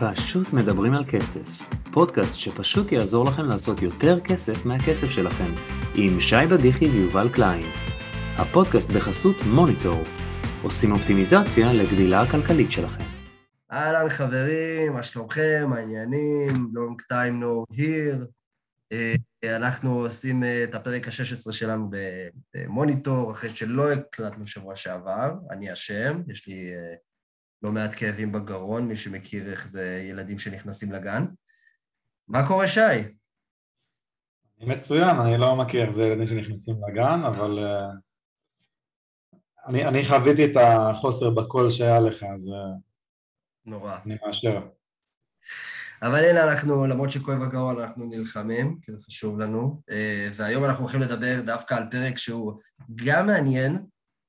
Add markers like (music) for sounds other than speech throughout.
פשוט מדברים על כסף. פודקאסט שפשוט יעזור לכם לעשות יותר כסף מהכסף שלכם. עם שי בדיחי ויובל קליין. הפודקאסט בחסות מוניטור. עושים אופטימיזציה לגדילה הכלכלית שלכם. אהלן חברים, מה שלומכם? העניינים? long time no here. אה, אנחנו עושים אה, את הפרק ה-16 שלנו במוניטור, אחרי שלא הקלטנו שבוע שעבר, אני אשם, יש לי אה, לא מעט כאבים בגרון, מי שמכיר איך זה ילדים שנכנסים לגן. מה קורה, שי? אני מצוין, אני לא מכיר איך זה ילדים שנכנסים לגן, אבל uh, אני, אני חוויתי את החוסר בקול שהיה לך, אז uh, נורא. אני מאשר. אבל הנה אנחנו, למרות שכואב הגרון, אנחנו נלחמים, כי זה חשוב לנו, uh, והיום אנחנו הולכים לדבר דווקא על פרק שהוא גם מעניין,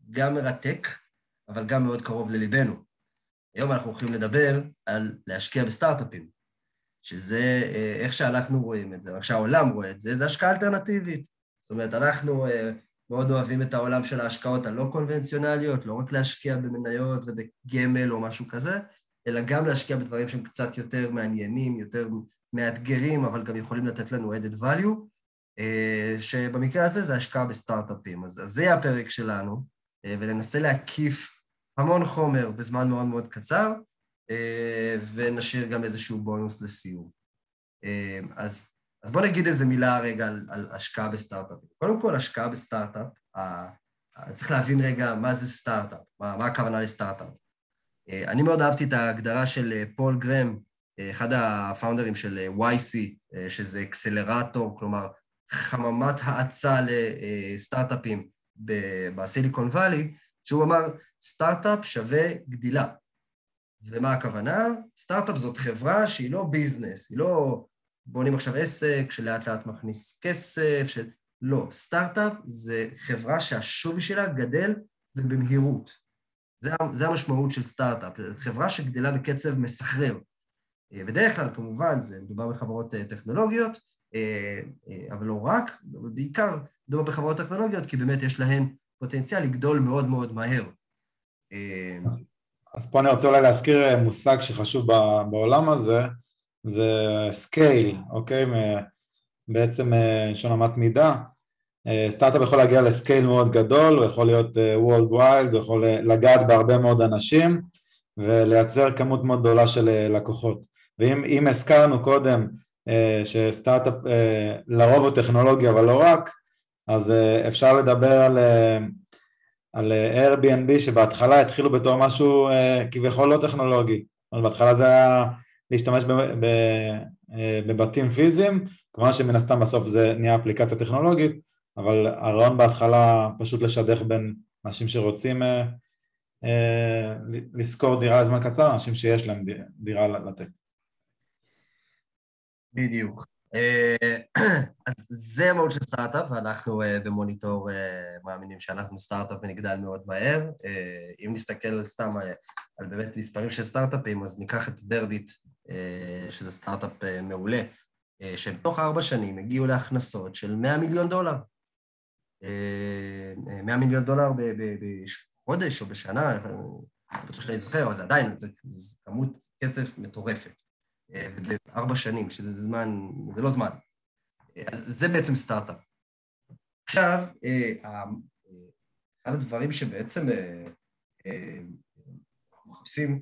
גם מרתק, אבל גם מאוד קרוב לליבנו. היום אנחנו הולכים לדבר על להשקיע בסטארט-אפים, שזה אה, איך שאנחנו רואים את זה, איך שהעולם רואה את זה, זה השקעה אלטרנטיבית. זאת אומרת, אנחנו אה, מאוד אוהבים את העולם של ההשקעות הלא קונבנציונליות, לא רק להשקיע במניות ובגמל או משהו כזה, אלא גם להשקיע בדברים שהם קצת יותר מעניינים, יותר מאתגרים, אבל גם יכולים לתת לנו added value, אה, שבמקרה הזה זה השקעה בסטארט-אפים. אז, זה הפרק שלנו, וננסה להקיף המון חומר בזמן מאוד מאוד קצר, אה, ונשאיר גם איזשהו בונוס לסיום. אה, אז, אז בואו נגיד איזה מילה רגע על, על השקעה בסטארט-אפ. קודם כל, השקעה בסטארט-אפ, צריך להבין רגע מה זה סטארט-אפ, מה, מה הכוונה לסטארט-אפ. אה, אני מאוד אהבתי את ההגדרה של פול גרהם, אחד ה founders של YC, שזה accelerator, כלומר, חממת האצה לסטארט-אפים בסיליקון וואלי, שהוא אמר, סטארט-אפ שווה גדילה. ומה הכוונה? סטארט-אפ זאת חברה שהיא לא business, היא לא בונים עכשיו עסק שלאט לאט מכניס כסף, של... לא, סטארט-אפ זה חברה שהשווי שלה גדל ובמהירות. זה, זה המשמעות של סטארט-אפ, חברה שגדלה בקצב מסחרר. אה, בדרך כלל, כמובן, זה מדובר בחברות אה, טכנולוגיות, אה, אבל לא רק, בעיקר מדובר בחברות טכנולוגיות, כי באמת יש להן פוטנציאל לגדול מאוד מאוד מהר. אז, אז פה אני רוצה אולי להזכיר מושג שחשוב בעולם הזה, זה scale, אוקיי? בעצם לשון אמת מידה. סטארט-אפ יכול להגיע ל scale מאוד גדול, הוא יכול להיות וולד ווילד, הוא יכול לגעת בהרבה מאוד אנשים ולייצר כמות מאוד גדולה של לקוחות. ואם הזכרנו קודם שסטארט-אפ לרוב הוא טכנולוגיה אבל לא רק, אז אה, אפשר לדבר על, אה, על אה, Airbnb שבהתחלה התחילו בתור משהו כביכול לא טכנולוגי, אבל בהתחלה זה היה להשתמש בבתים פיזיים, כמובן שמן הסתם בסוף זה נהיה אפליקציה טכנולוגית, אבל הרעיון בהתחלה פשוט לשדך בין אנשים שרוצים לשכור דירה לזמן קצר, אנשים שיש להם דירה לתת. בדיוק. אה, (clears throat) אז זה המהות של סטארט-אפ, ואנחנו אה, במוניטור אה, מאמינים שאנחנו סטארט-אפ ונגדל מאוד מהר. אם נסתכל סתם על באמת מספרים של סטארט-אפים, אז ניקח את ברביט, שזה סטארט-אפ מעולה, שבתוך ארבע שנים הגיעו להכנסות של 100 מיליון דולר. 100 מיליון דולר בחודש או בשנה, אני לא זוכר, אבל זה עדיין, זו כמות כסף מטורפת. בארבע שנים, שזה זמן, זה לא זמן. אז זה בעצם סטארט-אפ. עכשיו, אה, אה, אחד הדברים שבעצם אה, אנחנו מחפשים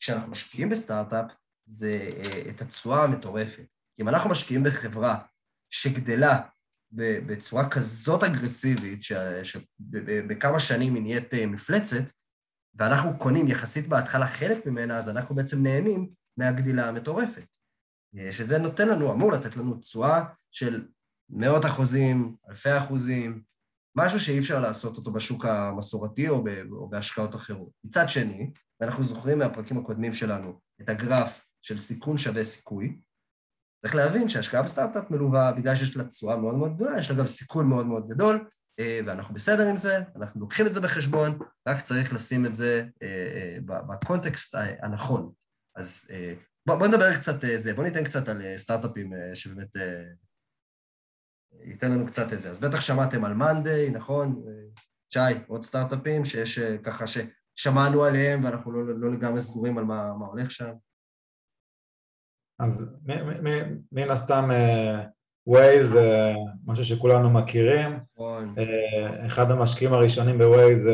כשאנחנו משקיעים בסטארט-אפ, זה את התשואה המטורפת. אם אנחנו משקיעים בחברה שגדלה בצורה כזאת אגרסיבית, שבכמה שנים היא נהיית מפלצת, ואנחנו קונים יחסית בהתחלה חלק ממנה, אז אנחנו בעצם נהנים מהגדילה המטורפת. אה, שזה נותן לנו, אמור לתת לנו תשואה של מאות אחוזים, אלפי אחוזים, משהו שאי אפשר לעשות אותו בשוק המסורתי או, או בהשקעות אחרות. מצד שני, ואנחנו זוכרים מהפרקים הקודמים שלנו את הגרף של סיכון שווה סיכוי, צריך להבין שהשקעה בסטארט-אפ מלווה, בגלל שיש לה תשואה מאוד מאוד גדולה, יש לה גם סיכון מאוד מאוד גדול, אה, ואנחנו בסדר עם זה, אנחנו לוקחים את זה בחשבון, רק צריך לשים את זה אה, בקונטקסט הנכון. אז אה, בוא, בוא נדבר קצת אה, זה, בוא ניתן קצת על אה, סטארט-אפים שבאמת ייתן לנו קצת איזה. אז בטח שמעתם על מאנדיי, נכון? שי, עוד סטארט-אפים שיש ככה ששמענו עליהם ואנחנו לא, לא לגמרי סגורים על מה, מה הולך שם. אז מן הסתם ווייז זה משהו שכולנו מכירים. נכון. אחד המשקיעים הראשונים בווייז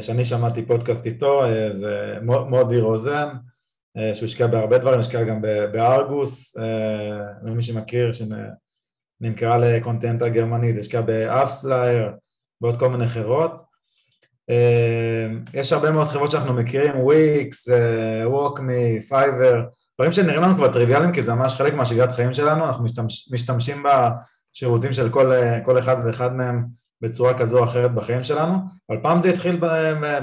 שאני שמעתי פודקאסט איתו זה עדי רוזן, שהוא השקיע בהרבה דברים, השקיע גם בארגוס, למי שמכיר, שנמכרה לקונטיננטל הגרמנית, השקיע באפספלייר, ועוד כל מיני חברות. יש הרבה מאוד חברות שאנחנו מכירים, וויקס, ווקמי, פייבר, דברים שנראים לנו כבר טריוויאליים כי זה ממש חלק מהשגרת חיים שלנו, אנחנו משתמש, משתמשים בשירותים של כל, כל אחד ואחד מהם בצורה כזו או אחרת בחיים שלנו, אבל פעם זה התחיל,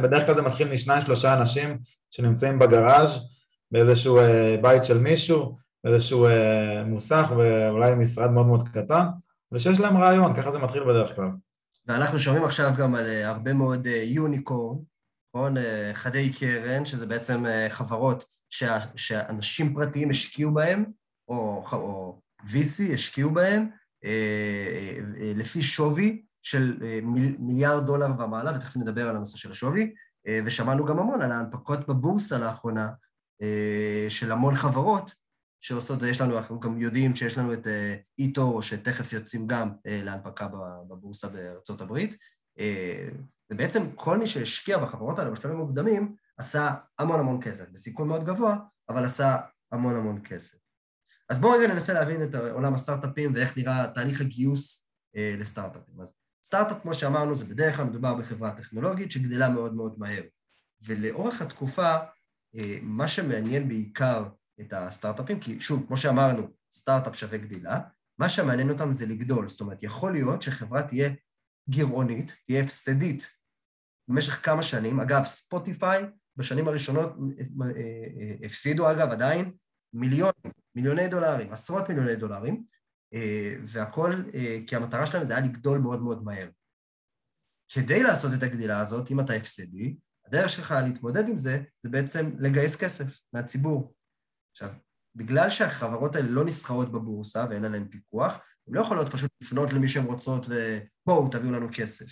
בדרך כלל זה מתחיל משניים שלושה אנשים שנמצאים בגראז' באיזשהו בית של מישהו, באיזשהו מוסך ואולי משרד מאוד מאוד קטן, ושיש להם רעיון, ככה זה מתחיל בדרך כלל. ואנחנו שומעים עכשיו גם על הרבה מאוד יוניקורן, נכון? חדי קרן, שזה בעצם חברות שה, שאנשים פרטיים השקיעו בהם, או, או VC השקיעו בהם, אה, אה, לפי שווי של אה, מיל, מיליארד דולר ומעלה, ותכף נדבר על הנושא של השווי, אה, ושמענו גם המון על ההנפקות בבורסה לאחרונה אה, של המון חברות שעושות, ויש לנו, אנחנו גם יודעים שיש לנו את איטו, שתכף יוצאים גם להנפקה בבורסה בארצות הברית, ובעצם כל מי שהשקיע בחברות האלה בשלבים מוקדמים, עשה המון המון כסף, בסיכון מאוד גבוה, אבל עשה המון המון כסף. אז בואו רגע ננסה להבין את עולם הסטארט-אפים ואיך נראה תהליך הגיוס לסטארט-אפים. אז סטארט-אפ, כמו שאמרנו, זה בדרך כלל מדובר בחברה טכנולוגית שגדלה מאוד מאוד מהר. ולאורך התקופה, אה, מה שמעניין בעיקר את הסטארט-אפים, כי שוב, כמו שאמרנו, סטארט-אפ שווה גדילה, מה שמעניין אותם זה לגדול. זאת אומרת, יכול להיות שחברה תהיה גירעונית, תהיה הפסדית במשך כמה שנים. אגב, ספוטיפיי בשנים הראשונות אה, אה, הפסידו אגב עדיין מיליונים, מיליוני דולרים, עשרות מיליוני דולרים, והכל כי המטרה שלהם זה היה לגדול מאוד מאוד מהר. כדי לעשות את הגדילה הזאת, אם אתה הפסדי, הדרך שלך להתמודד עם זה, זה בעצם לגייס כסף מהציבור. עכשיו, בגלל שהחברות האלה לא נסחרות בבורסה ואין עליהן פיקוח, הן לא יכולות פשוט לפנות למי שהן רוצות ובואו, תביאו לנו כסף.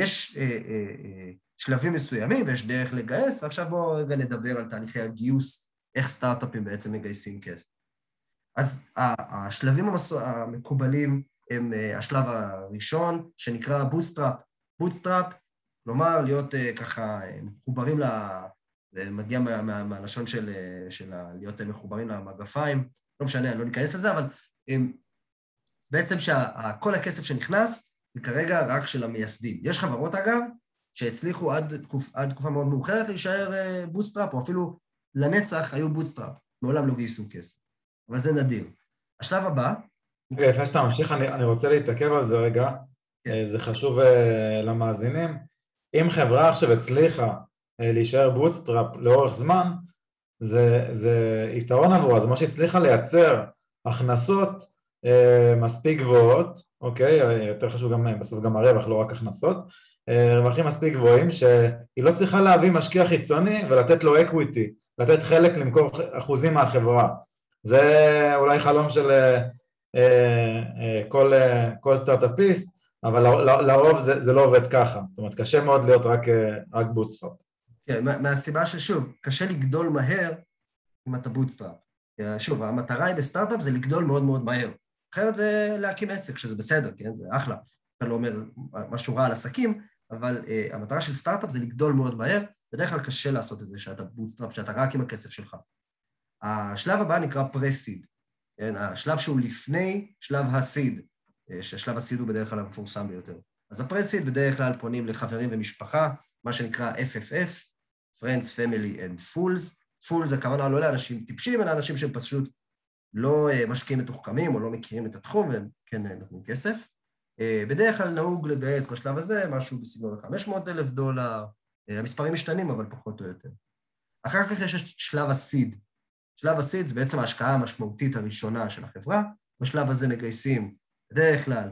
יש אה, אה, אה, שלבים מסוימים ויש דרך לגייס, ועכשיו בואו רגע נדבר על תהליכי הגיוס, איך סטארט-אפים בעצם מגייסים כסף. אז השלבים המקובלים הם אה, השלב הראשון, שנקרא bootstrap. bootstrap, כלומר להיות אה, ככה מחוברים ל... זה מגיע מה, מה, מהלשון של, אה, של להיות מחוברים למגפיים, לא משנה, אני לא ניכנס לזה, אבל בעצם שכל הכסף שנכנס זה כרגע רק של המייסדים. יש חברות, אגב, שהצליחו עד, תקופ, עד תקופה מאוד מאוחרת להישאר bootstrap, או אפילו לנצח היו bootstrap, מעולם לא גייסו כסף, אבל זה נדיר. השלב הבא... לפני שאתה ממשיך, אני, אני רוצה להתעכב על זה רגע, כן. אה, זה חשוב uh, למאזינים. אם חברה עכשיו הצליחה uh, להישאר bootstrap לאורך זמן, זה, זה יתרון עבורה, זה מה שהצליחה לייצר הכנסות uh, מספיק גבוהות, אוקיי? יותר חשוב גם בסוף גם הרווח, לא רק הכנסות, רווחים מספיק גבוהים שהיא לא צריכה להביא משקיע חיצוני ולתת לו equity, לתת חלק למכור אחוזים מהחברה. זה אולי חלום של אה, אה, כל, אה, כל סטארט-אפיסט, אבל לרוב זה, זה לא עובד ככה, זאת אומרת קשה מאוד להיות רק, רק bootstrap. כן, מהסיבה ששוב, קשה לגדול מהר אם אתה bootstrap. שוב, המטרה היא בסטארט-אפ זה לגדול מאוד מאוד מהר. אחרת זה להקים עסק, שזה בסדר, כן? זה אחלה. אתה לא אומר משהו רע על עסקים, אבל uh, המטרה של סטארט-אפ זה לגדול מאוד מהר, בדרך כלל קשה לעשות את זה שאתה bootstrap, שאתה רק עם הכסף שלך. השלב הבא נקרא pre-seed, כן? השלב שהוא לפני שלב ה seed, אה, ששלב ה seed הוא בדרך כלל המפורסם ביותר. אז ה pre-seed בדרך כלל פונים לחברים ומשפחה, מה שנקרא FFF, Friends, Family and Fools. Fools זה כוונה לא לאנשים טיפשים, אלא אנשים שהם פשוט לא אה, משקיעים מתוחכמים או לא מכירים את התחום, והם כן נותנים כסף. אה, בדרך כלל נהוג לגייס בשלב הזה משהו בסגנון 500 אלף דולר, אה, המספרים משתנים אבל פחות או יותר. אחר כך יש את שלב הסיד. שלב הסיד זה בעצם ההשקעה המשמעותית הראשונה של החברה, בשלב הזה מגייסים בדרך כלל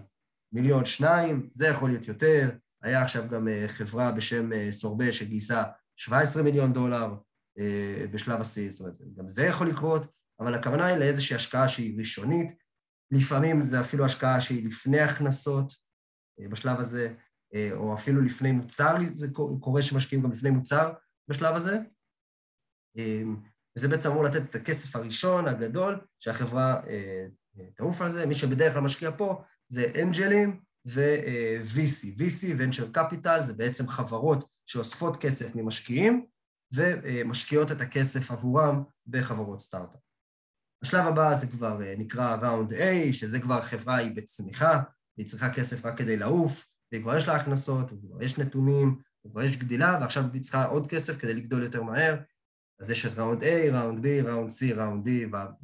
מיליון שניים, זה יכול להיות יותר, היה עכשיו גם אה, חברה בשם סורבה שגייסה 17 מיליון דולר בשלב הסיד, זאת אומרת, גם זה יכול לקרות, אבל הכוונה היא לאיזושהי השקעה שהיא ראשונית, לפעמים זה אפילו השקעה שהיא לפני הכנסות אה, בשלב הזה, אה, או אפילו לפני מוצר, זה קורה שמשקיעים גם לפני מוצר בשלב הזה. אה, וזה בעצם אמור לתת את הכסף הראשון, הגדול, שהחברה אה, תעוף על זה. מי שבדרך כלל משקיע פה זה אנג'לים ו-VC. VC, Venture Capital, זה בעצם חברות שאוספות כסף ממשקיעים ומשקיעות את הכסף עבורם בחברות סטארט-אפ. השלב הבא זה כבר נקרא ראונד A, שזה כבר חברה היא בצמיחה, והיא צריכה כסף רק כדי לעוף, וכבר יש לה הכנסות, וכבר יש נתונים, וכבר יש גדילה, ועכשיו היא צריכה עוד כסף כדי לגדול יותר מהר. אז יש את ראונד A, ראונד B, ראונד C, ראונד D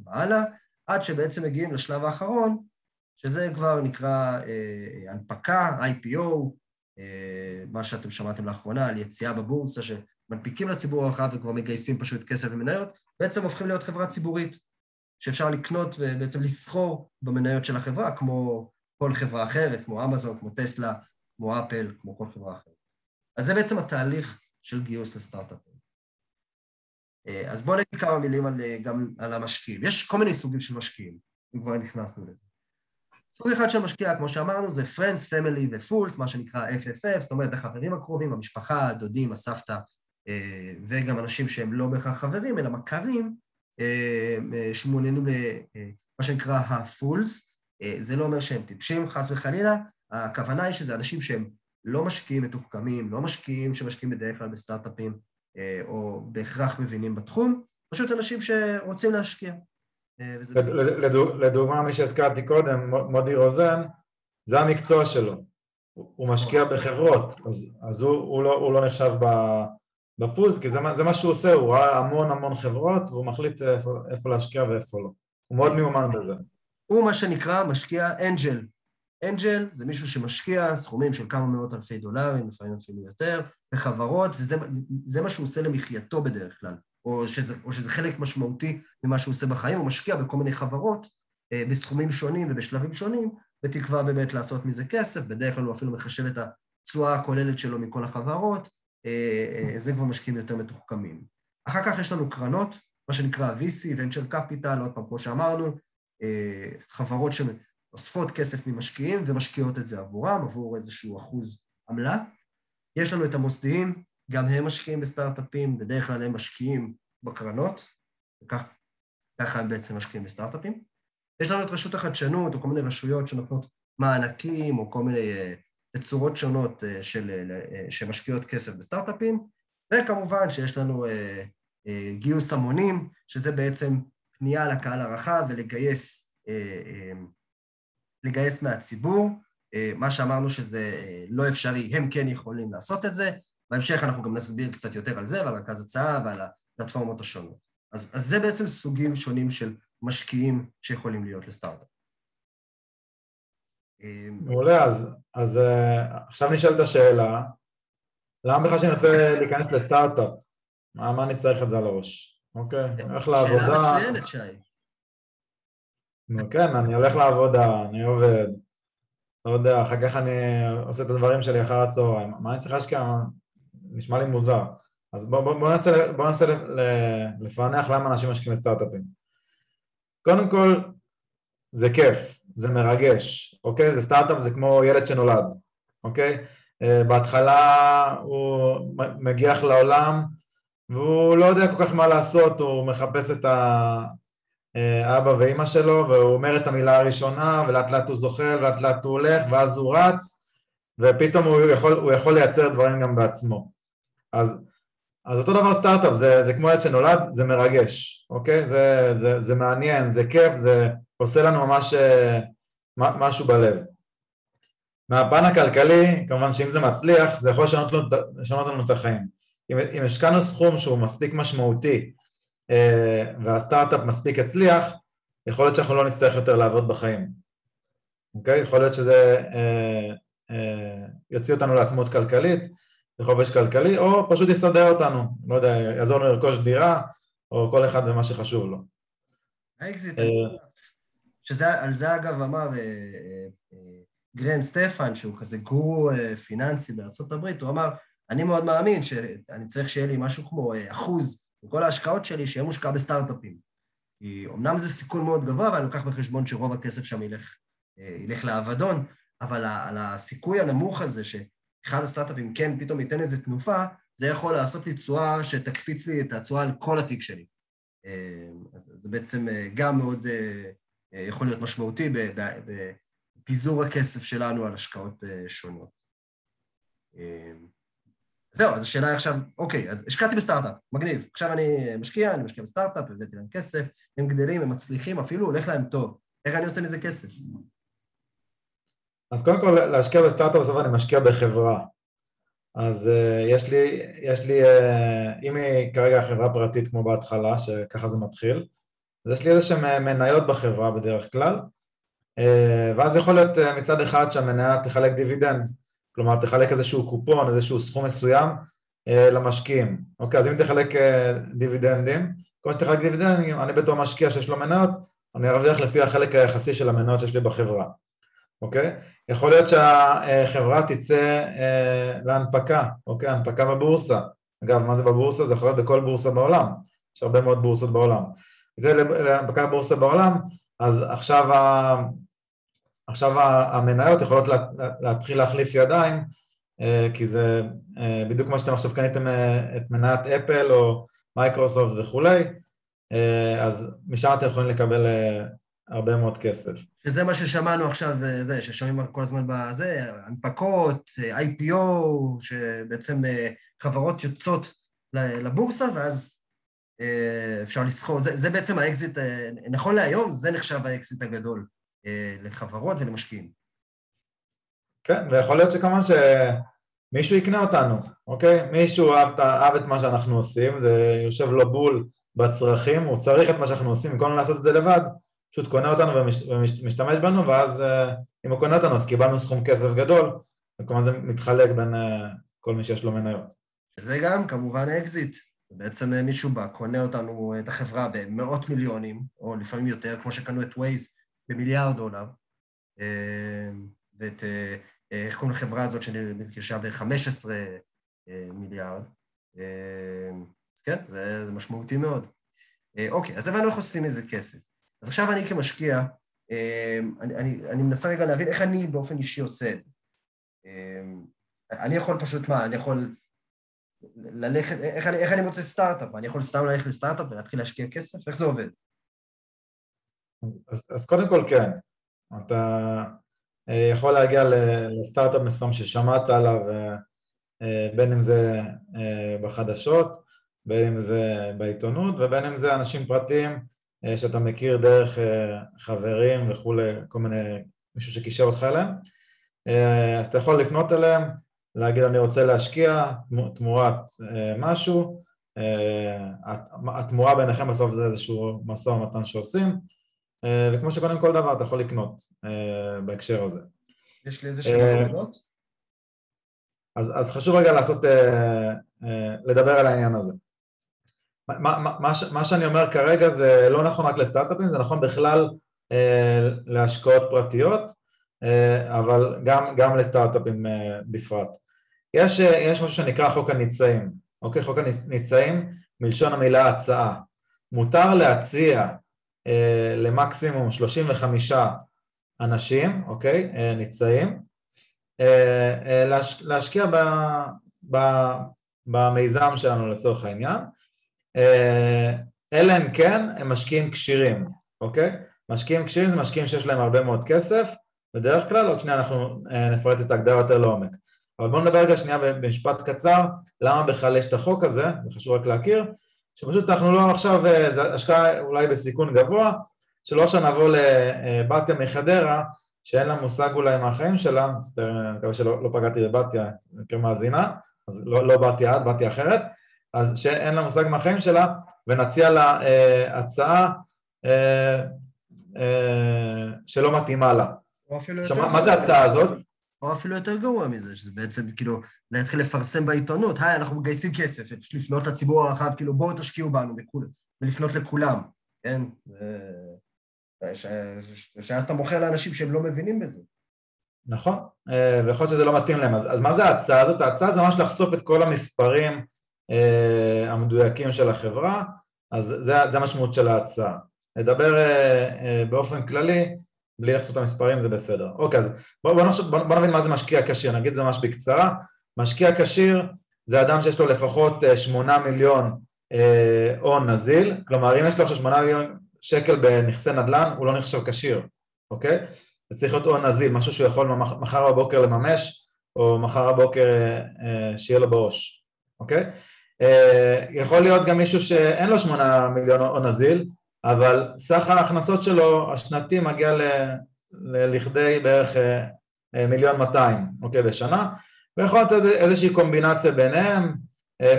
והלאה, עד שבעצם מגיעים לשלב האחרון, שזה כבר נקרא אה, הנפקה, IPO, אה, מה שאתם שמעתם לאחרונה על יציאה בבורסה, שמנפיקים לציבור הרחב וכבר מגייסים פשוט כסף ומניות, בעצם הופכים להיות חברה ציבורית, שאפשר לקנות ובעצם לסחור במניות של החברה, כמו כל חברה אחרת, כמו אמזון, כמו טסלה, כמו אפל, כמו כל חברה אחרת. אז זה בעצם התהליך של גיוס לסטארט-אפים. אה, אז בואו נגיד כמה מילים על, אה, גם על המשקיעים. יש כל מיני סוגים של משקיעים, אם כבר נכנסנו לזה. סוג אחד של משקיע, כמו שאמרנו, זה Friends, Family ו-Fools, מה שנקרא FFF, זאת אומרת, החברים הקרובים, המשפחה, הדודים, הסבתא, אה, וגם אנשים שהם לא בהכרח חברים, אלא מכרים, שמעוניינים למה שנקרא ה-Fools, זה לא אומר שהם טיפשים, חס וחלילה, הכוונה היא שזה אנשים שהם לא משקיעים מתוחכמים, לא משקיעים שמשקיעים בדרך כלל בסטארט-אפים, או בהכרח מבינים בתחום, פשוט אנשים שרוצים להשקיע. אה, לדוגמה, מי שהזכרתי קודם, מודי רוזן, זה המקצוע שלו. הוא משקיע בחברות, אז, הוא, לא, הוא לא נחשב בפוז, כי זה, זה מה שהוא עושה, הוא ראה המון המון חברות והוא מחליט איפה להשקיע ואיפה לא. הוא מאוד מיומן בזה. הוא מה שנקרא משקיע אנג'ל. אנג'ל זה מישהו שמשקיע סכומים של כמה מאות אלפי דולרים, לפעמים אפילו יותר, בחברות, וזה מה שהוא עושה למחייתו בדרך כלל, או שזה, או שזה חלק משמעותי ממה שהוא עושה בחיים, הוא משקיע בכל מיני חברות אה, בסכומים שונים ובשלבים שונים, בתקווה באמת לעשות מזה כסף, בדרך כלל הוא אפילו מחשב את התשואה הכוללת שלו מכל החברות, אה, אה, זה כבר משקיעים יותר מתוחכמים. אחר כך יש לנו קרנות, מה שנקרא VC, Venture Capital, עוד פעם, כמו שאמרנו, אה, חברות שאוספות כסף ממשקיעים ומשקיעות את זה עבורם, עבור איזשהו אחוז עמלה. יש לנו את המוסדיים, גם הם משקיעים בסטארט-אפים, בדרך כלל הם משקיעים בקרנות, וככה בעצם משקיעים בסטארט-אפים. יש לנו את רשות החדשנות, או כל מיני רשויות שנותנות מענקים, או כל מיני אה, תצורות שונות אה, של, שמשקיעות כסף בסטארט-אפים, וכמובן שיש לנו גיוס המונים, שזה בעצם פנייה לקהל הרחב ולגייס אה, אה, לגייס מהציבור. אה, מה שאמרנו שזה לא אפשרי, הם כן יכולים לעשות את זה. בהמשך אנחנו גם נסביר קצת יותר על זה ועל רכז הצעה ועל הפלטפורמות השונות. אז, אז זה בעצם סוגים שונים של משקיעים שיכולים להיות לסטארט-אפ. מעולה, אז, אז עכשיו נשאלת השאלה, למה בכלל שאני רוצה להיכנס לסטארט-אפ? מה, מה אני צריך את זה על הראש? אוקיי, הולך לעבודה. שאלה מצוינת, שי. כן, אני הולך לעבודה, אני עובד, לא יודע, אחר כך אני עושה את הדברים שלי אחר הצהריים, מה אני צריך להשקיע? נשמע לי מוזר. אז בואו בוא, בוא ננסה, בוא ננסה לפענח למה אנשים משקיעים בסטארט-אפים. קודם כל, זה כיף, זה מרגש, אוקיי? זה סטארט-אפ, זה כמו ילד שנולד, אוקיי? אה, בהתחלה הוא מגיח לעולם, והוא לא יודע כל כך מה לעשות, הוא מחפש את האבא ואימא שלו, והוא אומר את המילה הראשונה, ולאט לאט הוא זוכר, ולאט לאט הוא הולך, ואז הוא רץ, ופתאום הוא יכול, הוא יכול לייצר דברים גם בעצמו. אז, אז אותו דבר סטארט-אפ, זה, זה כמו ילד שנולד, זה מרגש, אוקיי? זה, זה, זה מעניין, זה כיף, זה עושה לנו ממש אה, משהו בלב. מהפן הכלכלי, כמובן שאם זה מצליח, זה יכול לשנות לנו, לשנות לנו את החיים. אם, אם השקענו סכום שהוא מספיק משמעותי אה, והסטארט-אפ מספיק הצליח, יכול להיות שאנחנו לא נצטרך יותר לעבוד בחיים, אוקיי? יכול להיות שזה אה, אה, יוציא אותנו לעצמאות כלכלית, לחופש כלכלי, או פשוט יסדר אותנו, לא יודע, יעזור לנו לרכוש דירה, או כל אחד במה שחשוב לו. האקזיט, אה, שעל זה אגב אמר אה, אה, גרם סטפן, שהוא כזה גורו פיננסי בארצות הברית, הוא אמר, אני מאוד מאמין שאני צריך שיהיה לי משהו כמו אה, אחוז מכל ההשקעות שלי שיהיה מושקע בסטארט-אפים. כי אמנם זה סיכון מאוד גבוה, ואני לוקח בחשבון שרוב הכסף שם ילך, אה, ילך לאבדון, אבל על הסיכוי הנמוך הזה שאחד הסטארט-אפים כן פתאום ייתן איזה תנופה, זה יכול לעשות לי תשואה שתקפיץ לי את התשואה על כל התיק שלי. אז זה בעצם גם מאוד יכול להיות משמעותי בפיזור הכסף שלנו על השקעות שונות. זהו, אז השאלה היא עכשיו, אוקיי, אז השקעתי בסטארט-אפ, מגניב. עכשיו אני משקיע, אני משקיע בסטארט-אפ, הבאתי להם כסף, הם גדלים, הם מצליחים, אפילו הולך להם טוב. איך אני עושה מזה כסף? אז קודם כל, להשקיע בסטארט-אפ בסוף אני משקיע בחברה. אז uh, יש לי, יש לי, uh, אם היא כרגע חברה פרטית כמו בהתחלה, שככה זה מתחיל, אז יש לי איזה שהן מניות בחברה בדרך כלל, uh, ואז יכול להיות uh, מצד אחד שהמניה תחלק דיבידנד, כלומר תחלק איזשהו קופון, איזשהו סכום מסוים uh, למשקיעים. אוקיי, אז אם תחלק uh, דיבידנדים, כמו שתחלק דיבידנדים, אני בתור משקיע שיש לו מניות, אני ארוויח לפי החלק היחסי של המניות שיש לי בחברה. אוקיי? יכול להיות שהחברה תצא אה, להנפקה, אוקיי? הנפקה בבורסה. אגב, מה זה בבורסה? זה יכול להיות בכל בורסה בעולם. יש הרבה מאוד בורסות בעולם. זה להנפקה בבורסה בעולם, אז עכשיו. עכשיו המניות יכולות להתחיל להחליף ידיים, אה, כי זה אה, בדיוק כמו שאתם עכשיו קניתם את מניית אפל או מייקרוסופט וכולי, אז משם אתם יכולים לקבל הרבה מאוד כסף. שזה מה ששמענו עכשיו, זה, ששומעים כל הזמן בזה, הנפקות, IPO, שבעצם אה, חברות יוצאות לבורסה, ואז אה, אפשר לסחור, זה, זה בעצם האקזיט, אה, נכון להיום, זה נחשב האקזיט הגדול לחברות ולמשקיעים. כן, ויכול להיות שכמובן שמישהו יקנה אותנו, אוקיי? מישהו אהב, אהב את מה שאנחנו עושים, זה יושב לו בול בצרכים, הוא צריך את מה שאנחנו עושים, במקום לעשות את זה לבד, פשוט קונה אותנו ומשתמש בנו, ואז אה, אם הוא קונה אותנו אז קיבלנו סכום כסף גדול, וכמובן זה מתחלק בין אה, כל מי שיש לו מניות. זה גם כמובן אקזיט. בעצם אה, מישהו בא, קונה אותנו, את החברה במאות מיליונים, או לפעמים יותר, כמו שקנו את וייז במיליארד דולר, ואת, איך קוראים לחברה הזאת שנרכשה ב-15 מיליארד. אז כן, זה, זה משמעותי מאוד. אוקיי, אז הבנו איך עושים מזה כסף. אז עכשיו אני כמשקיע, אני, אני, אני מנסה רגע להבין איך אני באופן אישי עושה את זה. אני יכול פשוט מה, אני יכול ללכת, איך אני, איך אני מוצא סטארט-אפ? אני יכול סתם ללכת לסטארט-אפ ולהתחיל להשקיע כסף? איך זה עובד? אז, אז קודם כל כן, אתה אה, יכול להגיע לסטארט-אפ מסוים ששמעת עליו, אה, אה, בין אם זה בחדשות, בין אם זה בעיתונות ובין אם זה אנשים פרטיים שאתה מכיר דרך חברים וכולי, כל מיני, מישהו שקישר אותך אליהם, אז אתה יכול לפנות אליהם, להגיד אני רוצה להשקיע תמורת משהו, התמורה ביניכם בסוף זה איזשהו משא ומתן שעושים, וכמו שקודם כל דבר אתה יכול לקנות בהקשר הזה. יש לי איזה שאלות? אז, אז חשוב רגע לעשות, לדבר על העניין הזה. מה, מה, מה, מה שאני אומר כרגע זה לא נכון רק לסטארט-אפים, זה נכון בכלל אה, להשקעות פרטיות, אה, אבל גם, גם לסטארט-אפים אה, בפרט. יש, אה, יש משהו שנקרא חוק הניצאים, אוקיי? חוק הניצאים מלשון המילה הצעה. מותר להציע אה, למקסימום 35 אנשים, אוקיי? אה, ניצאים, אה, אה, להש, להשקיע ב, ב, במיזם שלנו לצורך העניין, אה, אלא אם כן הם משקיעים כשירים, אוקיי? משקיעים כשירים זה משקיעים שיש להם הרבה מאוד כסף, בדרך כלל, עוד שנייה אנחנו אה, נפרט את ההגדרה יותר לעומק. אבל בואו נדבר רגע שנייה במשפט קצר, למה בכלל יש את החוק הזה, זה חשוב רק להכיר, שפשוט אנחנו לא עכשיו, אה, זה השקעה אולי בסיכון גבוה, שלא עכשיו נבוא לבתיה מחדרה, שאין לה מושג אולי מהחיים שלה, אני מקווה שלא לא פגעתי בבתיה כמאזינה, אז לא, לא באתי עד, באתי אחרת, אז שאין לה מושג מהחיים שלה, ונציע לה אה, הצעה אה, אה, שלא מתאימה לה. עכשיו, מה זה ההצעה הזאת? או אפילו יותר גרוע מזה, שזה בעצם כאילו להתחיל לפרסם בעיתונות, היי, אנחנו מגייסים כסף, לפנות לציבור הרחב, כאילו בואו תשקיעו בנו, ולפנות לכולם, כן? שאז אתה מוכר לאנשים שהם לא מבינים בזה. נכון, אה, ויכול להיות שזה לא מתאים להם. אז, אז מה זה ההצעה הזאת? ההצעה זה ממש לחשוף את כל המספרים אה, המדויקים של החברה, אז זה, זה המשמעות של ההצעה. לדבר אה, אה, באופן כללי, בלי לחסות את המספרים זה בסדר. אוקיי, אז בואו בוא בוא, בוא נבין מה זה משקיע כשיר, נגיד זה ממש בקצרה. משקיע כשיר זה אדם שיש לו לפחות שמונה מיליון הון נזיל, כלומר אם יש לו עכשיו 8 מיליון שקל בנכסי נדל"ן, הוא לא נחשב כשיר, אוקיי? זה צריך להיות הון נזיל, משהו שהוא יכול מחר בבוקר לממש, או מחר בבוקר שיהיה לו בראש, אוקיי? יכול להיות גם מישהו שאין לו 8 מיליון הון נזיל, אבל סך ההכנסות שלו השנתי מגיע ל... לכדי בערך מיליון 200, אוקיי, בשנה, ויכול להיות איזושהי קומבינציה ביניהם,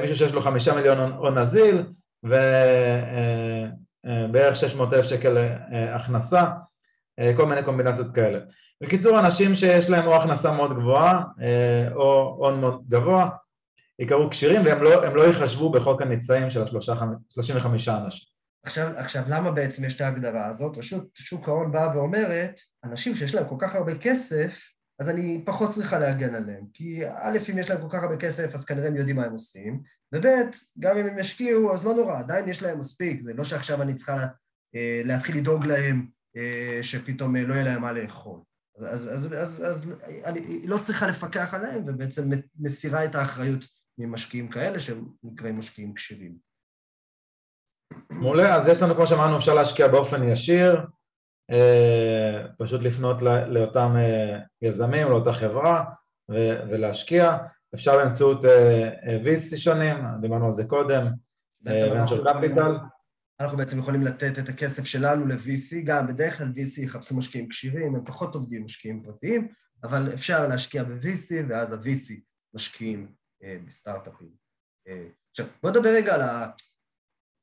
מישהו שיש לו חמישה מיליון הון נזיל ובערך 600 אלף שקל הכנסה, כל מיני קומבינציות כאלה. בקיצור, אנשים שיש להם או הכנסה מאוד גבוהה או הון מאוד גבוה, יקראו כשירים והם לא, לא ייחשבו בחוק הניצאים של ה-35 אנשים. עכשיו, עכשיו, למה בעצם יש את ההגדרה הזאת? רשות שוק ההון באה ואומרת, אנשים שיש להם כל כך הרבה כסף, אז אני פחות צריכה להגן עליהם. כי א', אם יש להם כל כך הרבה כסף, אז כנראה הם יודעים מה הם עושים, וב', גם אם הם ישקיעו, אז לא נורא, עדיין יש להם מספיק, זה לא שעכשיו אני צריכה לה, אה, להתחיל לדאוג להם אה, שפתאום אה, לא יהיה להם מה לאכול. אז, אז, אז, אז אני לא צריכה לפקח עליהם, ובעצם מסירה את האחריות ממשקיעים כאלה, שהם נקראים משקיעים כשירים. מעולה, אז יש לנו, כמו שאמרנו, אפשר להשקיע באופן ישיר, אה, פשוט לפנות לאותם אה, יזמים, לאותה חברה ולהשקיע. אפשר באמצעות אה, VC שונים, דיברנו על זה קודם, venture capital. אנחנו בעצם יכולים לתת את הכסף שלנו ל-VC, גם בדרך כלל VC יחפשו משקיעים כשירים, הם פחות עובדים משקיעים פרטיים, אבל אפשר להשקיע ב-VC, ואז ה-VC משקיעים בסטארט-אפים. עכשיו, בוא נדבר רגע על ה...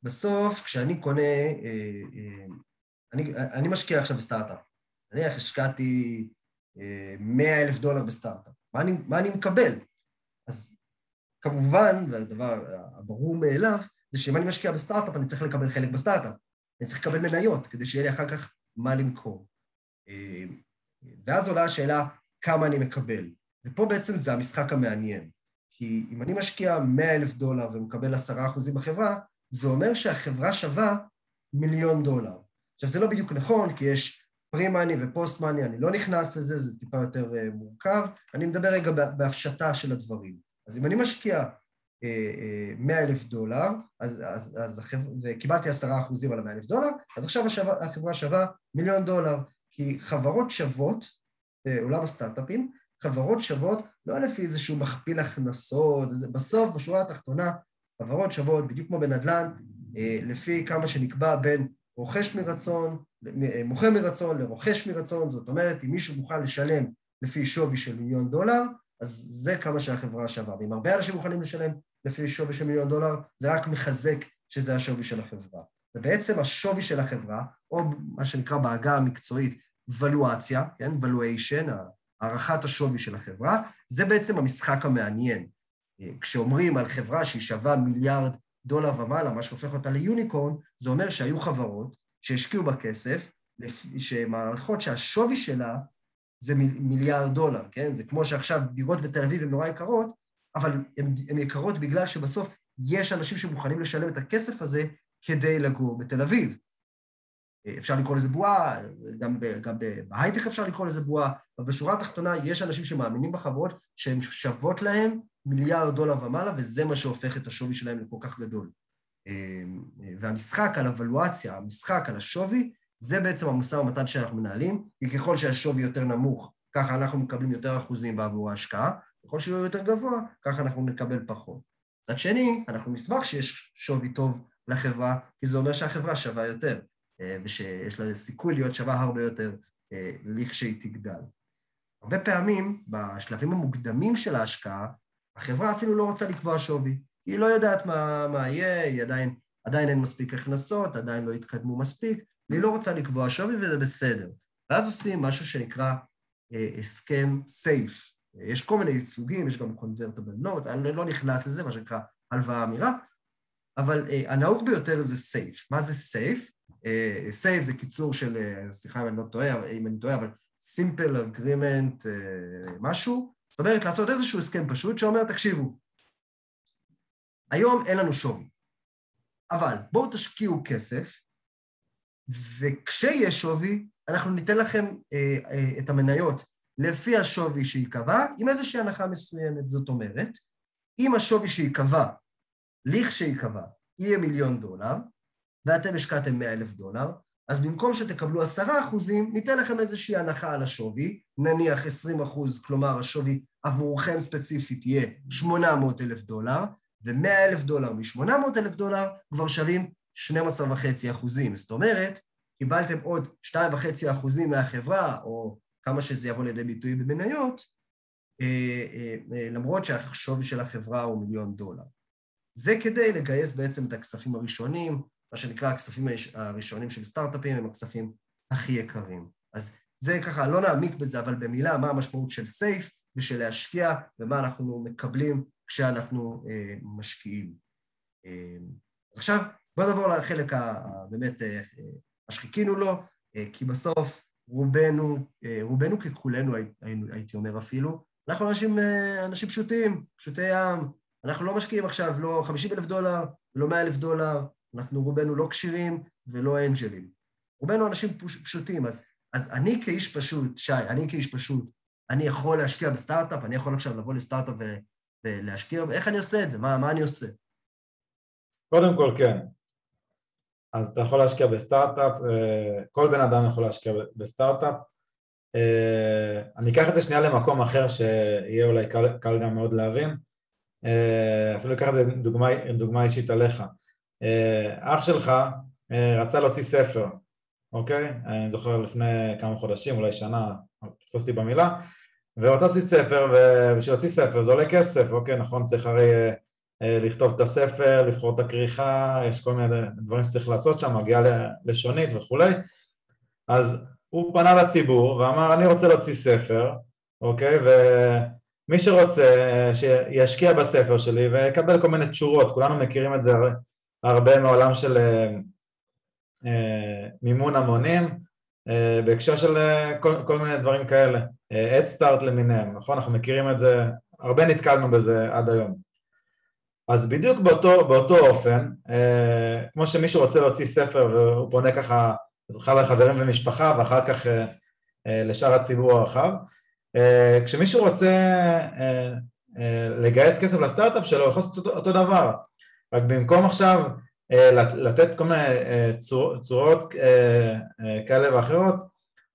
בסוף, כשאני קונה אני, אני משקיע עכשיו בסטארט-אפ. נניח השקעתי 100 אה, אלף דולר בסטארט-אפ. מה אני, מה אני מקבל? אז כמובן, והדבר הברור מאליו, זה שאם אני משקיע בסטארט-אפ, אני צריך לקבל חלק בסטארט-אפ. אני צריך לקבל מניות, כדי שיהיה לי אחר כך מה למכור. אה, ואז עולה השאלה, כמה אני מקבל. ופה בעצם זה המשחק המעניין. כי אם אני משקיע 100 אלף דולר ומקבל 10% בחברה, זה אומר שהחברה שווה מיליון דולר. עכשיו, זה לא בדיוק נכון, כי יש pre-money ו post-money, אני לא נכנס לזה, זה טיפה יותר uh, מורכב. אני מדבר רגע בהפשטה של הדברים. אז אם אני משקיע uh, uh, 100 אלף דולר, אז, אז, אז החבר... וקיבלתי עשרה אחוזים על ה-100 אלף דולר, אז עכשיו השווה, החברה שווה מיליון דולר, כי חברות שוות, בעולם הסטארט-אפים, חברות שוות לא לפי איזשהו מכפיל הכנסות, בסוף, בשורה התחתונה, חברות שוות, בדיוק כמו בנדל"ן, לפי כמה שנקבע בין רוכש מרצון, מוכר מרצון לרוכש מרצון, זאת אומרת, אם מישהו מוכן לשלם לפי שווי של מיליון דולר, אז זה כמה שהחברה שווה. ואם הרבה אנשים מוכנים לשלם לפי שווי של מיליון דולר, זה רק מחזק שזה השווי של החברה. ובעצם השווי של החברה, או מה שנקרא בעגה המקצועית ולואציה, כן, valuation, הערכת השווי של החברה, זה בעצם המשחק המעניין. כשאומרים על חברה שהיא שווה מיליארד דולר ומעלה, מה שהופך אותה ליוניקורן, זה אומר שהיו חברות שהשקיעו בכסף, שמערכות שהשווי שלה זה מיליארד דולר, כן? זה כמו שעכשיו דירות בתל אביב הן נורא יקרות, אבל הן יקרות בגלל שבסוף יש אנשים שמוכנים לשלם את הכסף הזה כדי לגור בתל אביב. אפשר לקרוא לזה בועה, גם, גם בהייטק אפשר לקרוא לזה בועה, אבל בשורה התחתונה יש אנשים שמאמינים בחברות שהן שוות להם מיליארד דולר ומעלה, וזה מה שהופך את השווי שלהם לכל כך גדול. אמ, והמשחק על הוולואציה, המשחק על השווי, זה בעצם המשא ומתן שאנחנו מנהלים, כי ככל שהשווי יותר נמוך, ככה אנחנו מקבלים יותר אחוזים בעבור ההשקעה, ככל שהוא יותר גבוה, ככה אנחנו נקבל פחות. מצד שני, אנחנו נשמח שיש שווי טוב לחברה, כי זה אומר שהחברה שווה יותר, אה, ושיש לה סיכוי להיות שווה הרבה יותר אה, לכשהיא תגדל. הרבה פעמים, בשלבים המוקדמים של ההשקעה, החברה אפילו לא רוצה לקבוע שווי. היא לא יודעת מה, מה יהיה, היא עדיין, עדיין אין מספיק הכנסות, עדיין לא התקדמו מספיק, והיא לא רוצה לקבוע שווי וזה בסדר. ואז עושים משהו שנקרא אה, הסכם סייף. יש כל מיני ייצוגים, יש גם convertible note, אני לא נכנס לזה, מה שנקרא הלוואה אמירה, אבל אה, הנהוג ביותר זה סייף. מה זה סייף? סייף זה קיצור של, אה, סליחה אם אני לא טועה, אם אני טועה, אבל simple agreement אה, משהו, זאת אומרת, לעשות איזשהו הסכם פשוט שאומר, תקשיבו, היום אין לנו שווי, אבל בואו תשקיעו כסף, וכשיש שווי, אנחנו ניתן לכם אה, אה, את המניות לפי השווי שייקבע, עם איזושהי הנחה מסוימת. זאת אומרת, אם השווי שייקבע, לכשייקבע, יהיה מיליון דולר, ואתם השקעתם 100 אלף דולר, אז במקום שתקבלו עשרה אחוזים, ניתן לכם איזושהי הנחה על השווי, נניח 20 אחוז, כלומר השווי עבורכם ספציפית יהיה 800 אלף דולר, ו-100 אלף דולר מ-800 אלף דולר כבר שווים 12.5 אחוזים. זאת אומרת, קיבלתם עוד 2.5 אחוזים מהחברה, או כמה שזה יבוא לידי ביטוי במניות, אה, אה, אה, למרות שהשווי של החברה הוא מיליון דולר. זה כדי לגייס בעצם את הכספים הראשונים, מה שנקרא הכספים הראשונים של סטארט-אפים הם הכספים הכי יקרים. אז זה ככה, לא נעמיק בזה, אבל במילה, מה המשמעות של סייף ושל להשקיע ומה אנחנו מקבלים כשאנחנו אה, משקיעים. אה, אז עכשיו בואו נעבור לחלק הבאמת, אה, מה שחיכינו לו, אה, כי בסוף רובנו, אה, רובנו ככולנו הייתי אומר אפילו, אנחנו אנשים, אה, אנשים פשוטים, פשוטי עם, אנחנו לא משקיעים עכשיו לא 50 אלף דולר, לא 100 אלף דולר, אנחנו רובנו לא כשירים ולא אנג'לים. רובנו אנשים פשוטים, אז, אז אני כאיש פשוט, שי, אני כאיש פשוט, אני יכול להשקיע בסטארט-אפ, אני יכול עכשיו לבוא לסטארט-אפ ולהשקיע, איך אני עושה את זה? מה, מה אני עושה? קודם כל, כן. אז אתה יכול להשקיע בסטארט-אפ, אה, כל בן אדם יכול להשקיע בסטארט-אפ. אה, אני אקח את זה שנייה למקום אחר שיהיה אולי קל, קל גם מאוד להבין. אה, אפילו אקח את זה דוגמה, דוגמה אישית עליך. אח שלך רצה להוציא ספר, אוקיי? אני זוכר לפני כמה חודשים, אולי שנה, תתפוס אותי במילה, להוציא ספר, ובשביל להוציא ספר זה עולה כסף, אוקיי? נכון, צריך הרי אה, לכתוב את הספר, לבחור את הכריכה, יש כל מיני דברים שצריך לעשות שם, מגיעה לשונית וכולי, אז הוא פנה לציבור ואמר אני רוצה להוציא ספר, אוקיי? ומי שרוצה אה, שישקיע בספר שלי ויקבל כל מיני תשורות, כולנו מכירים את זה הרבה מעולם של אה, מימון המונים, בהקשר של כל, כל מיני דברים כאלה, Head Start למיניהם, נכון? אנחנו מכירים את זה, הרבה נתקלנו בזה עד היום. אז בדיוק באותו, באותו אופן, אה, כמו שמישהו רוצה להוציא ספר והוא פונה ככה, בהתחלה לחברים ומשפחה ואחר כך אה, אה, לשאר הציבור הרחב, אה, כשמישהו רוצה אה, אה, לגייס כסף לסטארט-אפ שלו, הוא יכול לעשות אותו, דבר, רק במקום עכשיו אה, לתת כל מיני אה, צור, צורות אה, אה, כאלה ואחרות,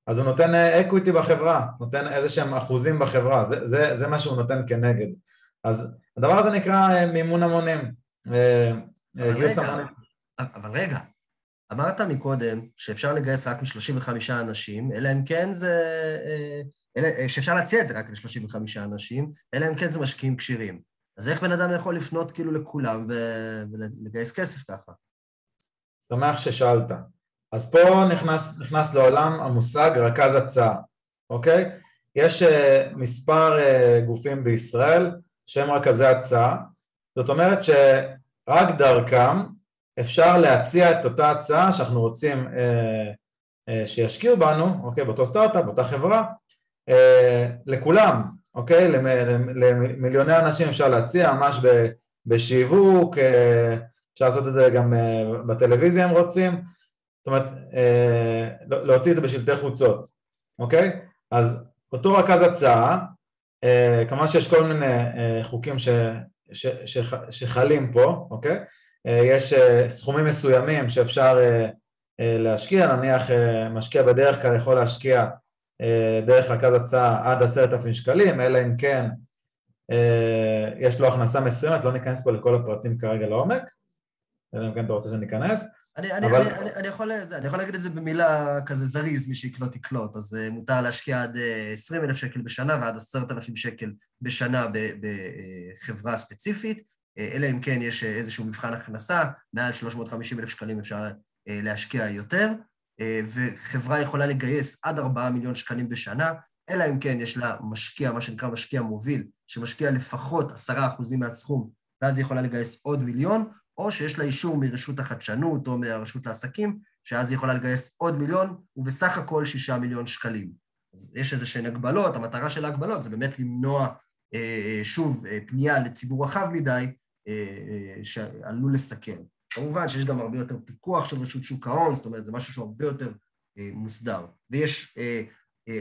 אז הוא נותן equity אה, בחברה, נותן איזה שהם אחוזים בחברה, זה, זה, זה מה שהוא נותן כנגד. אז הדבר הזה נקרא אה, מימון המונים. אה, אה, אבל רגע, אבל רגע, אמרת מקודם שאפשר לגייס רק מ-35 אנשים, אלא אם כן זה... אלא, שאפשר להציע את זה רק ל-35 אנשים, אלא אם כן זה משקיעים כשירים. אז איך בן אדם יכול לפנות כאילו לכולם ולגייס כסף ככה? שמח ששאלת. אז פה נכנס, נכנס לעולם המושג רכז הצעה, אוקיי? יש uh, מספר uh, גופים בישראל שהם רכזי הצעה, זאת אומרת שרק דרכם אפשר להציע את אותה הצעה שאנחנו רוצים אה, אה, שישקיעו בנו, אוקיי, באותו סטארט-אפ, באותה חברה, אה, לכולם, אוקיי, למיליוני אנשים אפשר להציע ממש בשיווק, אה, אפשר לעשות את זה גם אה, בטלוויזיה אם רוצים, זאת אומרת, אה, להוציא את זה בשלטי חוצות, אוקיי? אז אותו רכז הצעה כמובן שיש כל מיני חוקים ש, ש, ש, שחלים פה, אוקיי? יש סכומים מסוימים שאפשר להשקיע, נניח משקיע בדרך כלל יכול להשקיע דרך רכז הצעה עד עשרת אלפים שקלים, אלא אם כן יש לו הכנסה מסוימת, לא ניכנס פה לכל הפרטים כרגע לעומק, אלא אם כן אתה רוצה שניכנס. אני, אני, אבל... אני, אני, אני, יכול, אני יכול להגיד את זה במילה כזה זריז, מי שיקלוט יקלוט, אז uh, מותר להשקיע עד uh, 20 אלף שקל בשנה ועד 10,000 שקל בשנה בחברה ספציפית, uh, אלא אם כן יש uh, איזשהו מבחן הכנסה, מעל 350 אלף שקלים אפשר uh, להשקיע יותר, וחברה יכולה לגייס עד 4 מיליון שקלים בשנה, אלא אם כן יש לה משקיע, מה שנקרא משקיע מוביל, שמשקיע לפחות 10% מהסכום, ואז היא יכולה לגייס עוד מיליון, או שיש לה אישור מרשות החדשנות או מהרשות לעסקים, שאז היא יכולה לגייס עוד מיליון, ובסך הכל שישה מיליון שקלים. אז יש איזה שהן הגבלות, המטרה של ההגבלות זה באמת למנוע, אה, שוב, אה, פנייה לציבור רחב מדי, אה, שעלול לסכן. כמובן שיש גם הרבה יותר פיקוח של רשות שוק ההון, זאת אומרת, זה משהו שהוא הרבה יותר מוסדר. ויש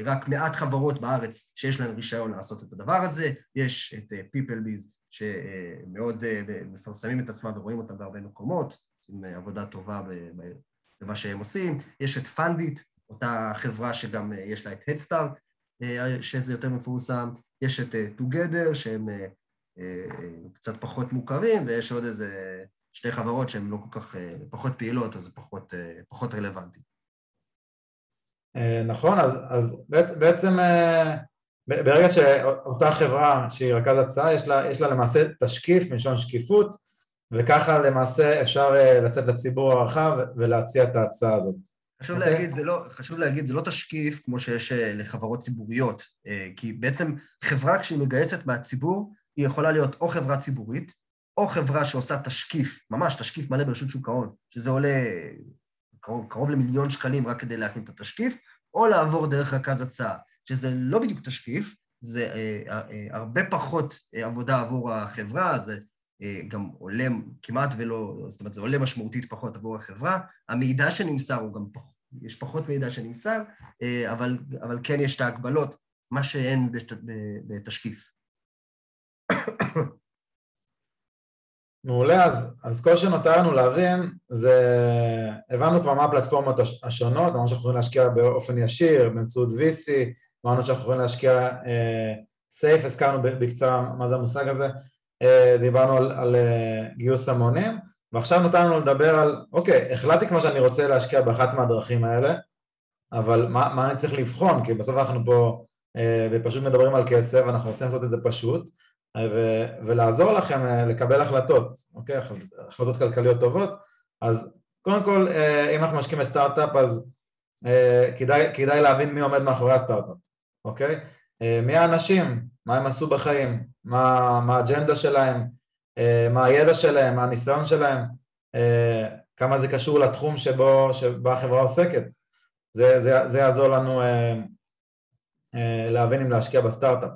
רק מעט חברות בארץ שיש להן רישיון לעשות את הדבר הזה, יש את PeopleBiz שמאוד מפרסמים את עצמם ורואים אותם בהרבה מקומות, עושים עבודה טובה במה שהם עושים. יש את פנדיט, אותה חברה שגם יש לה את הדסטארט, שזה יותר מפורסם. יש את Together, שהם קצת פחות מוכרים, ויש עוד איזה שתי חברות שהן לא כל כך, פחות פעילות, אז זה פחות, פחות רלוונטי. נכון, אז, אז בעצם ברגע שאותה חברה שהיא רכז הצעה, יש לה, יש לה למעשה תשקיף, מלשון שקיפות, וככה למעשה אפשר לצאת לציבור הרחב ולהציע את ההצעה הזאת. חשוב, okay. אוקיי? להגיד, זה לא, חשוב להגיד, זה לא תשקיף כמו שיש לחברות ציבוריות, כי בעצם חברה כשהיא מגייסת מהציבור, היא יכולה להיות או חברה ציבורית, או חברה שעושה תשקיף, ממש תשקיף מלא ברשות שוק ההון, שזה עולה קרוב, קרוב למיליון שקלים רק כדי להכין את התשקיף, או לעבור דרך רכז הצעה, שזה לא בדיוק תשקיף, זה אה, אה, הרבה פחות אה, עבודה עבור החברה, זה אה, גם עולה כמעט ולא, זאת אומרת, זה עולה משמעותית פחות עבור החברה. המידע שנמסר הוא גם פחות, יש פחות מידע שנמסר, אה, אבל, אבל כן יש את ההגבלות, מה שאין בתשקיף. מעולה, אז, אז כל שנותר לנו להבין זה, הבנו כבר מה הפלטפורמות השונות, אמרנו שאנחנו יכולים להשקיע באופן ישיר, באמצעות VC, אמרנו שאנחנו יכולים להשקיע סייף, uh, הזכרנו בקצרה מה זה המושג הזה, uh, דיברנו על, על uh, גיוס המונים, ועכשיו נותר לנו לדבר על, אוקיי, החלטתי כמו שאני רוצה להשקיע באחת מהדרכים האלה, אבל מה, מה אני צריך לבחון, כי בסוף אנחנו פה uh, ופשוט מדברים על כסף, אנחנו רוצים לעשות את זה פשוט, ו- ולעזור לכם אה, לקבל החלטות, אוקיי? החלטות כלכליות טובות. אז קודם כל, אה, אם אנחנו משקיעים בסטארט-אפ, אז אה, כדאי, כדאי להבין מי עומד מאחורי הסטארט-אפ, אוקיי? מי האנשים, מה הם עשו בחיים, מה, מה האג'נדה שלהם, מה הידע שלהם, מה הניסיון שלהם, כמה זה קשור לתחום שבו, שבו החברה עוסקת. זה, זה, זה יעזור לנו להבין אם להשקיע בסטארט-אפ.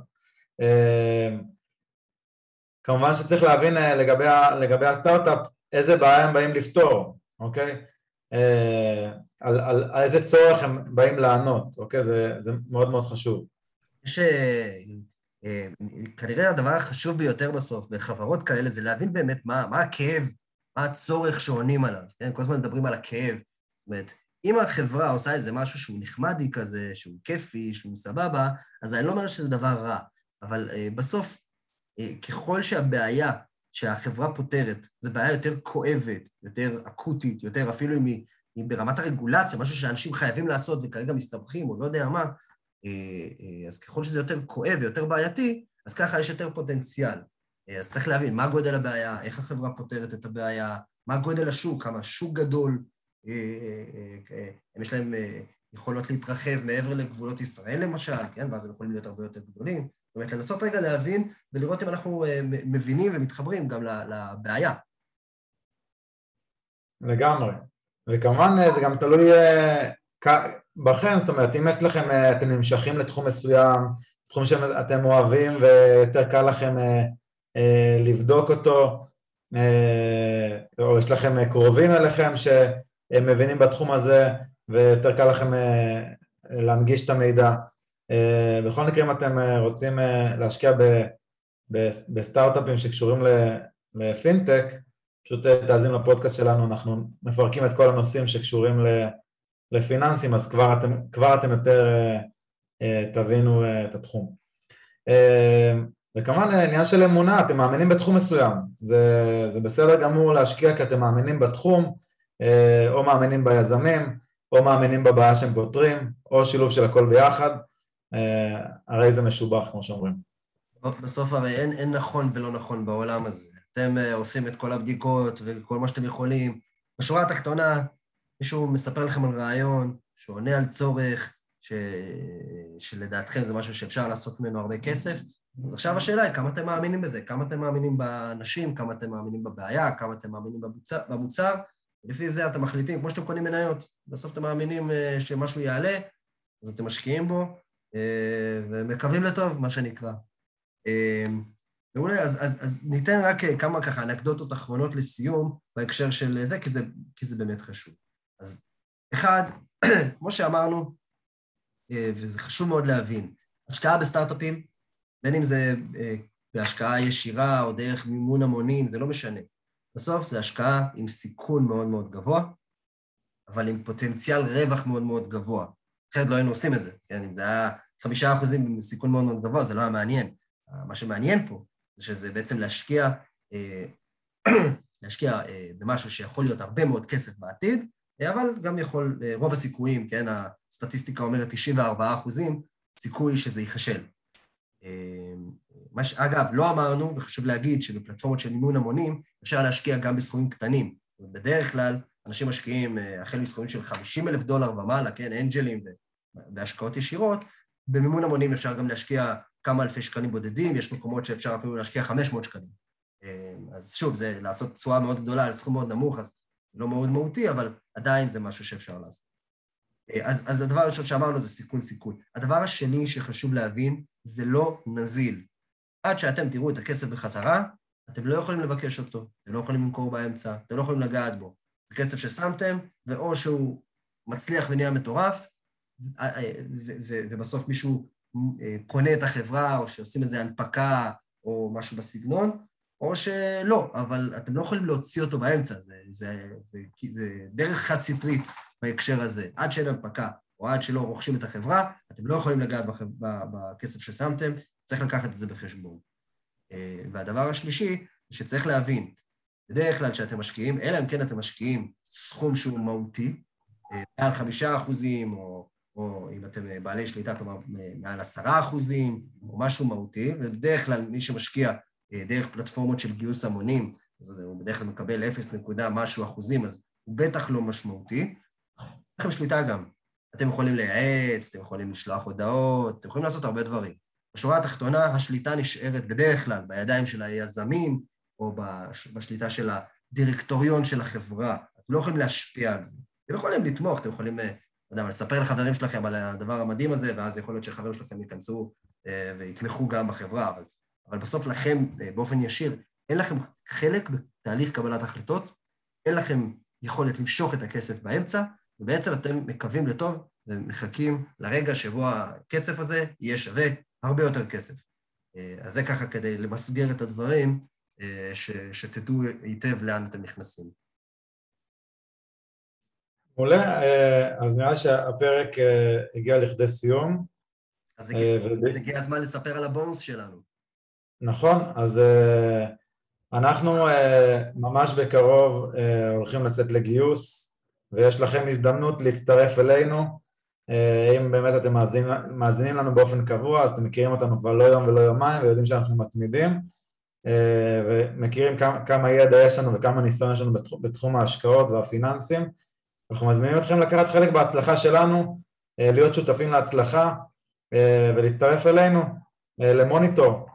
כמובן שצריך להבין אה, לגבי, לגבי הסטארט-אפ איזה בעיה הם באים לפתור, אוקיי? אה, על, על, על איזה צורך הם באים לענות, אוקיי? זה, זה מאוד מאוד חשוב. יש... אה, כנראה הדבר החשוב ביותר בסוף בחברות כאלה זה להבין באמת מה, מה הכאב, מה הצורך שעונים עליו, כן? כל הזמן מדברים על הכאב. זאת אומרת, אם החברה עושה איזה משהו שהוא נחמדי כזה, שהוא כיפי, שהוא סבבה, אז אני לא אומר שזה דבר רע, אבל בסוף אה, ככל שהבעיה שהחברה פותרת זו בעיה יותר כואבת, יותר אקוטית, יותר אפילו אם היא ברמת הרגולציה, משהו שאנשים חייבים לעשות וכרגע מסתבכים או לא יודע מה, אה, אה, אז ככל שזה יותר כואב ויותר בעייתי, אז ככה יש יותר פוטנציאל. אז צריך להבין מה גודל הבעיה, איך החברה פותרת את הבעיה, מה גודל השוק, כמה שוק גדול, אם יש להם יכולות להתרחב מעבר לגבולות ישראל למשל, כן, ואז הם יכולים להיות הרבה יותר גדולים. אומרת, לנסות רגע להבין ולראות אם אנחנו אה, מבינים ומתחברים גם לבעיה. לגמרי. וכמובן אה, זה גם תלוי אה, בכם, זאת אומרת, אם יש לכם, אתם נמשכים לתחום מסוים, תחום שאתם אוהבים ויותר קל לכם לבדוק אותו, או יש לכם קרובים אליכם שהם מבינים בתחום הזה ויותר קל לכם להנגיש את המידע. אה, בכל מקרה אם אתם אה, רוצים אה, להשקיע בסטארט-אפים שקשורים לפינטק, פשוט תאזינו לפודקאסט שלנו, אנחנו מפרקים את כל הנושאים שקשורים לפיננסים, אז כבר אתם, כבר אתם יותר תבינו את התחום. וכמובן עניין של אמונה, אתם מאמינים בתחום מסוים, זה, זה בסדר גמור להשקיע כי אתם מאמינים בתחום, או מאמינים ביזמים, או מאמינים בבעיה שהם פותרים, או שילוב של הכל ביחד. אה, הרי זה משובח, כמו שאומרים. בסוף הרי אין, אין נכון ולא נכון בעולם הזה. אתם uh, עושים את כל הבדיקות וכל מה שאתם יכולים. בשורה התחתונה, מישהו מספר לכם על רעיון שעונה על צורך, ש... שלדעתכם זה משהו שאפשר לעשות ממנו הרבה כסף, אז עכשיו השאלה היא כמה אתם מאמינים בזה, כמה אתם מאמינים באנשים, כמה אתם מאמינים בבעיה, כמה אתם מאמינים במוצר, במוצר? לפי זה אתם מחליטים, כמו שאתם קונים מניות, בסוף אתם מאמינים uh, שמשהו יעלה, אז אתם משקיעים בו, אה, ומקווים לטוב, מה שנקרא. אה, מעולה, אז, אז, אז ניתן רק אה, כמה ככה אנקדוטות אחרונות לסיום בהקשר של זה, כי זה, כי זה באמת חשוב. אז אחד, (clears throat) כמו שאמרנו, וזה חשוב מאוד להבין, השקעה בסטארט-אפים, בין אם זה בהשקעה ישירה או דרך מימון המונים, זה לא משנה. בסוף זו השקעה עם סיכון מאוד מאוד גבוה, אבל עם פוטנציאל רווח מאוד מאוד גבוה. אחרת לא היינו עושים את זה, כן? אם זה היה חמישה אחוזים סיכון מאוד מאוד גבוה, זה לא היה מעניין. מה שמעניין פה זה שזה בעצם להשקיע, אה, (clears throat) להשקיע אה, במשהו שיכול להיות הרבה מאוד כסף בעתיד, אבל גם יכול, אה, רוב הסיכויים, כן, הסטטיסטיקה אומרת 94 אחוזים, סיכוי שזה ייכשל. מש, אגב, לא אמרנו, וחשוב להגיד שבפלטפורמות של מימון המונים אפשר להשקיע גם בסכומים קטנים. בדרך כלל אנשים משקיעים החל מסכומים של 50 אלף דולר ומעלה, כן, אנג'לים בהשקעות ישירות, במימון המונים אפשר גם להשקיע כמה אלפי שקלים בודדים, יש מקומות שאפשר אפילו להשקיע 500 שקלים. אז שוב, זה לעשות תשואה מאוד גדולה על סכום מאוד נמוך, אז לא מאוד מהותי, אבל עדיין זה משהו שאפשר לעשות. אז, אז הדבר הראשון שאמרנו זה סיכון סיכון. הדבר השני שחשוב להבין, זה לא נזיל. עד שאתם תראו את הכסף בחזרה, אתם לא יכולים לבקש אותו, אתם לא יכולים למכור באמצע, אתם לא יכולים לגעת בו. זה כסף ששמתם, ואו שהוא מצליח ונהיה מטורף, ובסוף מישהו קונה את החברה, או שעושים איזו הנפקה, או משהו בסגנון, או שלא, אבל אתם לא יכולים להוציא אותו באמצע, זה, זה, זה, זה, זה דרך חד-סטרית בהקשר הזה. עד שאין הנפקה, או עד שלא רוכשים את החברה, אתם לא יכולים לגעת בכסף ששמתם, צריך לקחת את זה בחשבון. והדבר השלישי, שצריך להבין, בדרך כלל כשאתם משקיעים, אלא אם כן אתם משקיעים סכום שהוא מהותי, מעל חמישה אחוזים, או, או אם אתם בעלי שליטה, כלומר מעל עשרה אחוזים, או משהו מהותי, ובדרך כלל מי שמשקיע דרך פלטפורמות של גיוס המונים, אז הוא בדרך כלל מקבל 0 נקודה משהו אחוזים, אז הוא בטח לא משמעותי. לכם שליטה גם. אתם יכולים לייעץ, אתם יכולים לשלוח הודעות, אתם יכולים לעשות הרבה דברים. בשורה התחתונה, השליטה נשארת בדרך כלל בידיים של היזמים, או בשליטה של הדירקטוריון של החברה. אתם לא יכולים להשפיע על זה. אתם יכולים לתמוך, אתם יכולים, לא יודע, לספר לחברים שלכם על הדבר המדהים הזה, ואז יכול להיות שחברים שלכם ייכנסו ויתמכו גם בחברה, אבל, אבל בסוף לכם, באופן ישיר, אין לכם חלק בתהליך קבלת החלטות, אין לכם יכולת למשוך את הכסף באמצע, ובעצם אתם מקווים לטוב ומחכים לרגע שבו הכסף הזה יהיה שווה הרבה יותר כסף. אז זה ככה כדי למסגר את הדברים, ש, שתדעו היטב לאן אתם נכנסים. מעולה, אז נראה שהפרק הגיע לכדי סיום. אז הגיע, ו... אז הגיע הזמן לספר על הבונוס שלנו. נכון, אז אנחנו ממש בקרוב הולכים לצאת לגיוס, ויש לכם הזדמנות להצטרף אלינו. אם באמת אתם מאזינים, מאזינים לנו באופן קבוע, אז אתם מכירים אותנו כבר לא יום ולא יומיים ויודעים שאנחנו מתמידים. ומכירים כמה, כמה ידע יש לנו וכמה ניסיון יש לנו בתחום ההשקעות והפיננסים. אנחנו מזמינים אתכם לקחת חלק בהצלחה שלנו, להיות שותפים להצלחה ולהצטרף אלינו למוניטור.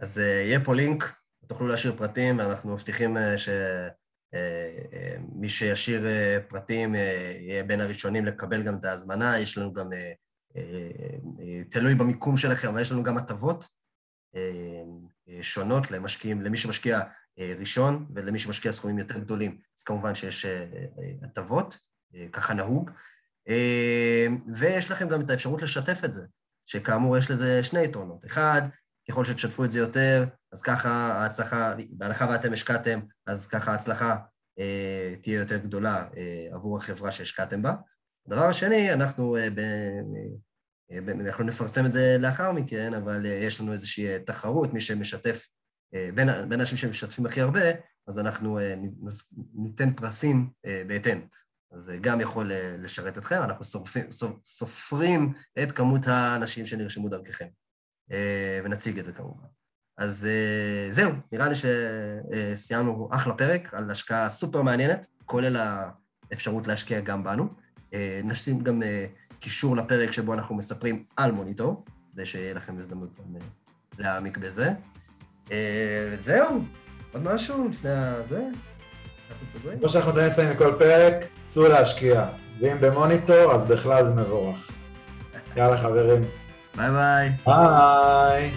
אז יהיה פה לינק, תוכלו להשאיר פרטים, ואנחנו מבטיחים שמי שישאיר פרטים יהיה בין הראשונים לקבל גם את ההזמנה, יש לנו גם, תלוי במיקום שלכם, אבל יש לנו גם הטבות. שונות למשקיעים, למי שמשקיע ראשון ולמי שמשקיע סכומים יותר גדולים, אז כמובן שיש הטבות, ככה נהוג. ויש לכם גם את האפשרות לשתף את זה, שכאמור יש לזה שני יתרונות. אחד, ככל שתשתפו את זה יותר, אז ככה ההצלחה, בהנחה ואתם השקעתם, אז ככה ההצלחה תהיה יותר גדולה עבור החברה שהשקעתם בה. הדבר השני, אנחנו אנחנו נפרסם את זה לאחר מכן, אבל יש לנו איזושהי תחרות, מי שמשתף, בין, בין האנשים שמשתפים הכי הרבה, אז אנחנו ניתן פרסים בהתאם. אז זה גם יכול לשרת אתכם, אנחנו סופרים, סופרים את כמות האנשים שנרשמו דרככם, ונציג את זה כמובן. אז זהו, נראה לי שסיימנו אחלה פרק על השקעה סופר מעניינת, כולל האפשרות להשקיע גם בנו. נשים גם קישור לפרק שבו אנחנו מספרים על מוניטור, כדי שיהיה לכם הזדמנות גם להעמיק בזה. וזהו, עוד משהו לפני הזה? כמו שאנחנו יודעים לסיים מכל פרק, צאו להשקיע. ואם במוניטור, אז בכלל זה מבורך. יאללה חברים. ביי ביי. ביי.